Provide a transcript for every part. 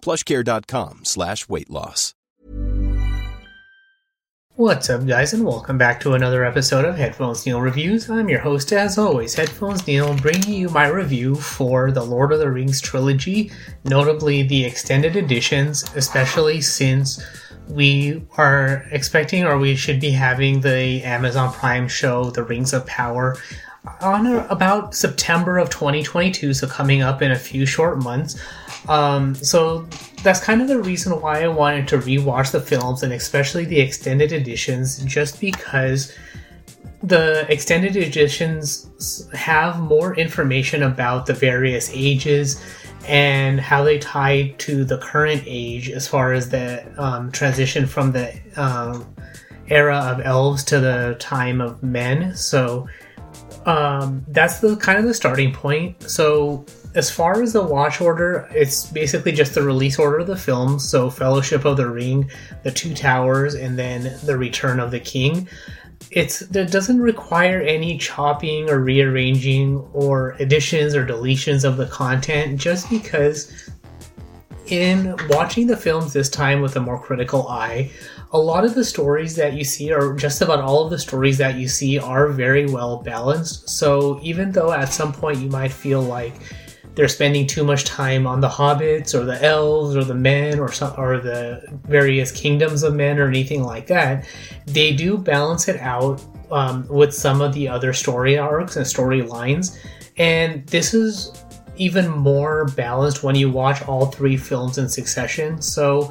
plushcare.com slash weight loss. What's up, guys, and welcome back to another episode of Headphones Neil Reviews. I'm your host, as always, Headphones Neil, bringing you my review for the Lord of the Rings trilogy, notably the extended editions, especially since we are expecting or we should be having the Amazon Prime show, The Rings of Power, on about September of 2022, so coming up in a few short months. Um, so that's kind of the reason why I wanted to rewatch the films and especially the extended editions, just because the extended editions have more information about the various ages and how they tie to the current age as far as the um, transition from the um, era of elves to the time of men. So um, that's the kind of the starting point. So as far as the watch order, it's basically just the release order of the films. So Fellowship of the Ring, The Two Towers, and then The Return of the King. It's it doesn't require any chopping or rearranging or additions or deletions of the content just because in watching the films this time with a more critical eye, a lot of the stories that you see, or just about all of the stories that you see, are very well balanced. So even though at some point you might feel like they're spending too much time on the hobbits or the elves or the men or some, or the various kingdoms of men or anything like that, they do balance it out um, with some of the other story arcs and storylines. And this is even more balanced when you watch all three films in succession. So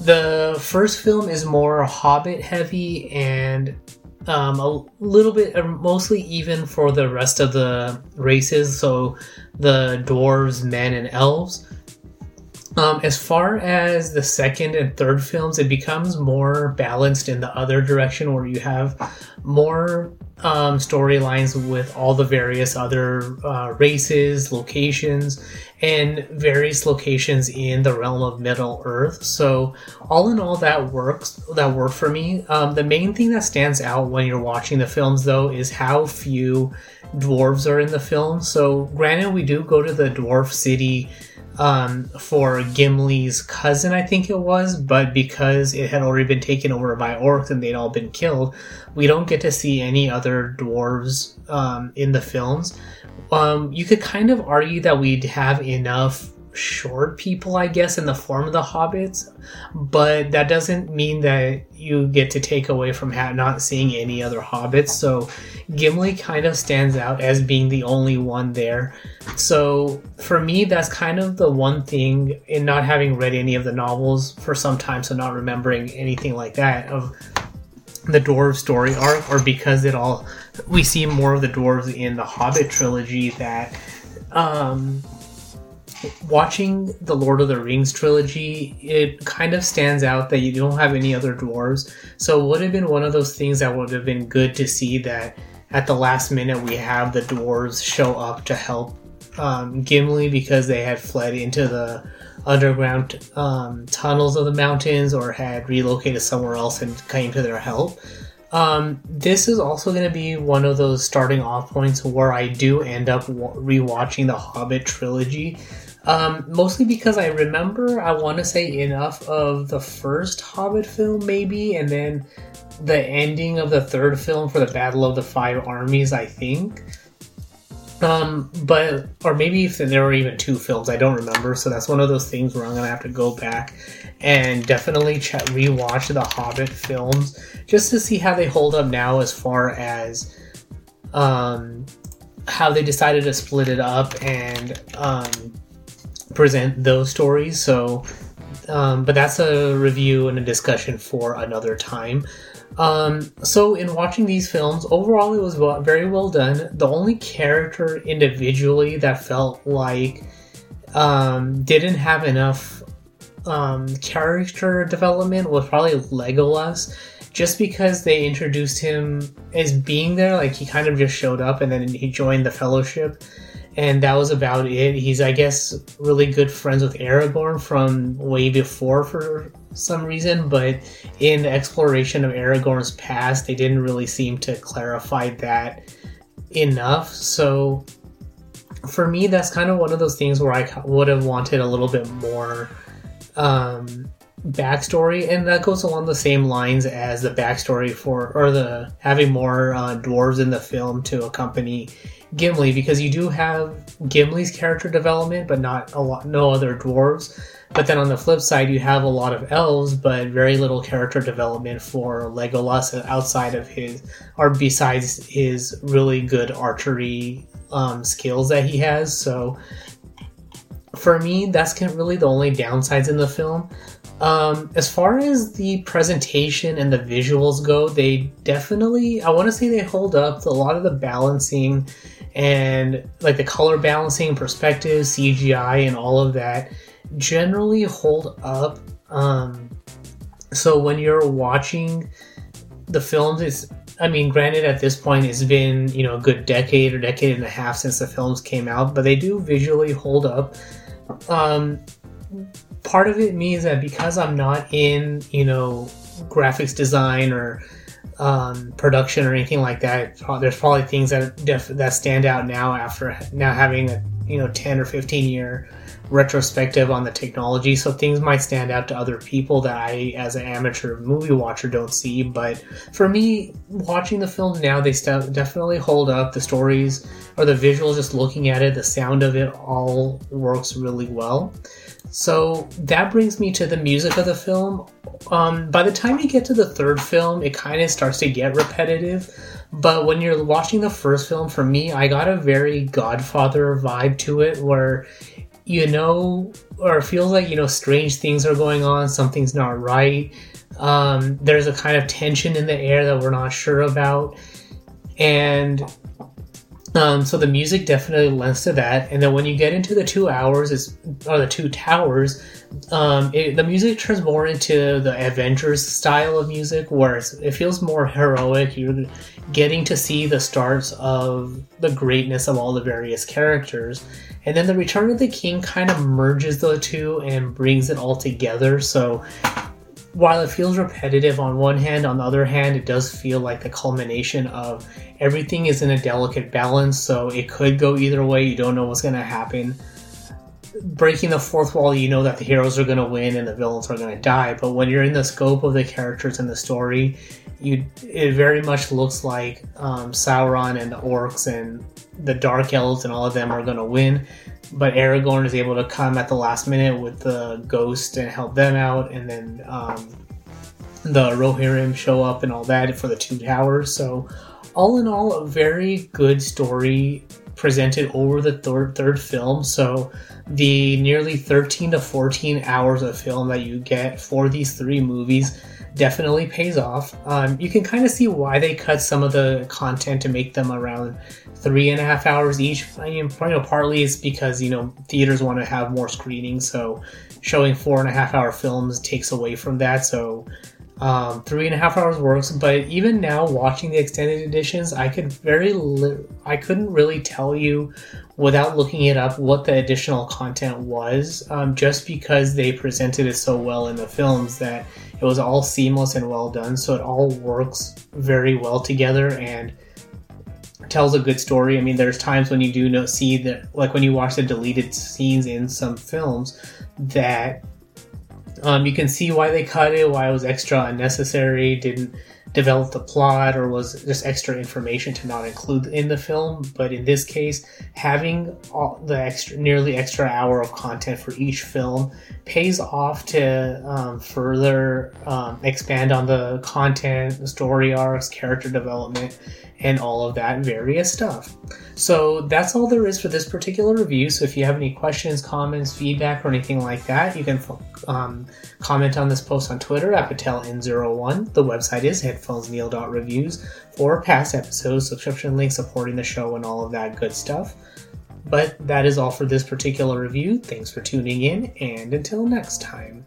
the first film is more Hobbit heavy and um, a little bit, uh, mostly even for the rest of the races. So the dwarves, men, and elves. Um, as far as the second and third films, it becomes more balanced in the other direction where you have more um, storylines with all the various other uh, races, locations, and various locations in the realm of Middle Earth. So, all in all, that works. That worked for me. Um, the main thing that stands out when you're watching the films, though, is how few dwarves are in the film. So, granted, we do go to the dwarf city um, for Gimli's cousin, I think it was, but because it had already been taken over by orcs and they'd all been killed, we don't get to see any other dwarves um, in the films. Um, you could kind of argue that we'd have enough short people, I guess, in the form of the hobbits, but that doesn't mean that you get to take away from ha- not seeing any other hobbits. So Gimli kind of stands out as being the only one there. So for me, that's kind of the one thing in not having read any of the novels for some time, so not remembering anything like that of the dwarf story arc, or because it all we see more of the dwarves in the Hobbit trilogy that um watching the Lord of the Rings trilogy, it kind of stands out that you don't have any other dwarves. So it would have been one of those things that would have been good to see that at the last minute we have the dwarves show up to help um, Gimli because they had fled into the underground um, tunnels of the mountains or had relocated somewhere else and came to their help. Um, this is also going to be one of those starting off points where I do end up rewatching the Hobbit trilogy um, mostly because I remember, I want to say enough of the first Hobbit film, maybe, and then the ending of the third film for the Battle of the Five Armies, I think. Um, but or maybe if there were even two films, I don't remember. So that's one of those things where I'm gonna have to go back and definitely ch- rewatch the Hobbit films just to see how they hold up now, as far as um, how they decided to split it up and um, present those stories. So, um, but that's a review and a discussion for another time. Um, so, in watching these films, overall it was very well done. The only character individually that felt like um, didn't have enough um, character development was probably Legolas just because they introduced him as being there, like he kind of just showed up and then he joined the fellowship, and that was about it. He's, I guess, really good friends with Aragorn from way before for some reason, but in exploration of Aragorn's past, they didn't really seem to clarify that enough. So for me, that's kind of one of those things where I would have wanted a little bit more um, backstory, and that goes along the same lines as the backstory for, or the having more uh, dwarves in the film to accompany Gimli, because you do have Gimli's character development, but not a lot, no other dwarves. But then on the flip side, you have a lot of elves, but very little character development for Legolas outside of his, or besides his really good archery um, skills that he has. So for me, that's really the only downsides in the film. Um, as far as the presentation and the visuals go, they definitely, I want to say they hold up. A lot of the balancing and like the color balancing, perspective, CGI, and all of that generally hold up. Um, so when you're watching the films, it's, I mean, granted, at this point, it's been, you know, a good decade or decade and a half since the films came out, but they do visually hold up. Um, part of it means that because I'm not in, you know, graphics design or um, production or anything like that, there's probably things that def- that stand out now after now having a you know 10 or 15 year retrospective on the technology. So things might stand out to other people that I, as an amateur movie watcher, don't see. But for me, watching the film now, they st- definitely hold up. The stories or the visuals, just looking at it, the sound of it all works really well. So that brings me to the music of the film. Um, by the time you get to the third film, it kind of starts to get repetitive. But when you're watching the first film, for me, I got a very Godfather vibe to it where you know, or feels like, you know, strange things are going on, something's not right. Um, there's a kind of tension in the air that we're not sure about. And um, so the music definitely lends to that, and then when you get into the two hours, is or the two towers, um, it, the music turns more into the Avengers style of music, where it feels more heroic. You're getting to see the starts of the greatness of all the various characters, and then the Return of the King kind of merges the two and brings it all together. So while it feels repetitive on one hand, on the other hand, it does feel like the culmination of everything is in a delicate balance, so it could go either way. You don't know what's going to happen. Breaking the fourth wall, you know that the heroes are going to win and the villains are going to die. But when you're in the scope of the characters and the story, you it very much looks like um, Sauron and the orcs and the dark elves and all of them are going to win but Aragorn is able to come at the last minute with the ghost and help them out, and then um, the Rohirrim show up and all that for the two towers. So, all in all, a very good story presented over the third third film. So, the nearly 13 to 14 hours of film that you get for these three movies definitely pays off. Um, you can kind of see why they cut some of the content to make them around three and a half hours each. I mean, you know, partly it's because you know theaters want to have more screenings, so showing four and a half hour films takes away from that. So um, three and a half hours works. But even now, watching the extended editions, I could very li- I couldn't really tell you without looking it up what the additional content was, um, just because they presented it so well in the films that it was all seamless and well done. So it all works very well together and tells a good story. I mean, there's times when you do know, see that, like when you watch the deleted scenes in some films, that um, you can see why they cut it, why it was extra unnecessary, didn't develop the plot or was just extra information to not include in the film. But in this case, having all the extra, nearly extra hour of content for each film pays off to um, further um, expand on the content, the story arcs, character development, and all of that various stuff. So that's all there is for this particular review. So if you have any questions, comments, feedback, or anything like that, you can um, comment on this post on Twitter at PatelN01. The website is headphonesneil.reviews for past episodes, subscription links supporting the show, and all of that good stuff. But that is all for this particular review. Thanks for tuning in, and until next time.